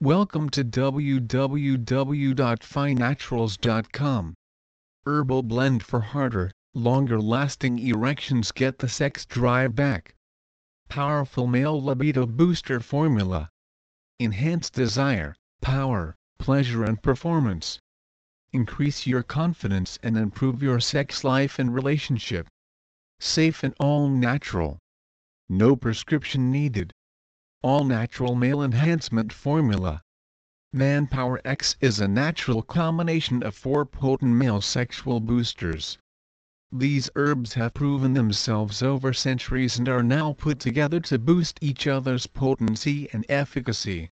Welcome to www.phinaturals.com. Herbal blend for harder, longer lasting erections get the sex drive back. Powerful male libido booster formula. Enhance desire, power, pleasure and performance. Increase your confidence and improve your sex life and relationship. Safe and all natural. No prescription needed. All natural male enhancement formula. Manpower X is a natural combination of four potent male sexual boosters. These herbs have proven themselves over centuries and are now put together to boost each other's potency and efficacy.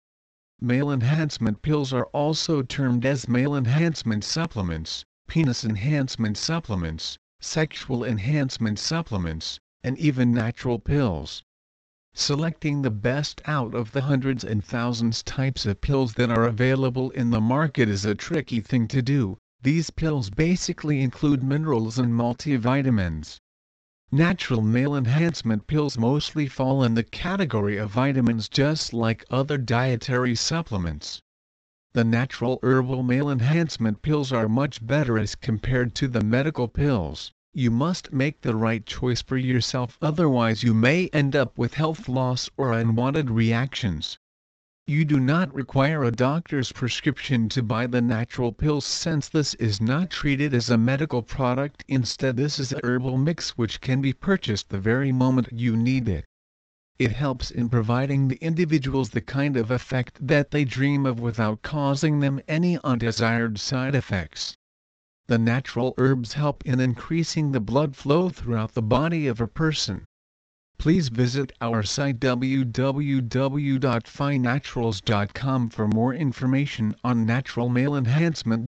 Male enhancement pills are also termed as male enhancement supplements, penis enhancement supplements, sexual enhancement supplements, and even natural pills. Selecting the best out of the hundreds and thousands types of pills that are available in the market is a tricky thing to do. These pills basically include minerals and multivitamins. Natural male enhancement pills mostly fall in the category of vitamins just like other dietary supplements. The natural herbal male enhancement pills are much better as compared to the medical pills. You must make the right choice for yourself otherwise you may end up with health loss or unwanted reactions. You do not require a doctor's prescription to buy the natural pills since this is not treated as a medical product instead this is a herbal mix which can be purchased the very moment you need it. It helps in providing the individuals the kind of effect that they dream of without causing them any undesired side effects. The natural herbs help in increasing the blood flow throughout the body of a person. Please visit our site www.phinaturals.com for more information on natural male enhancement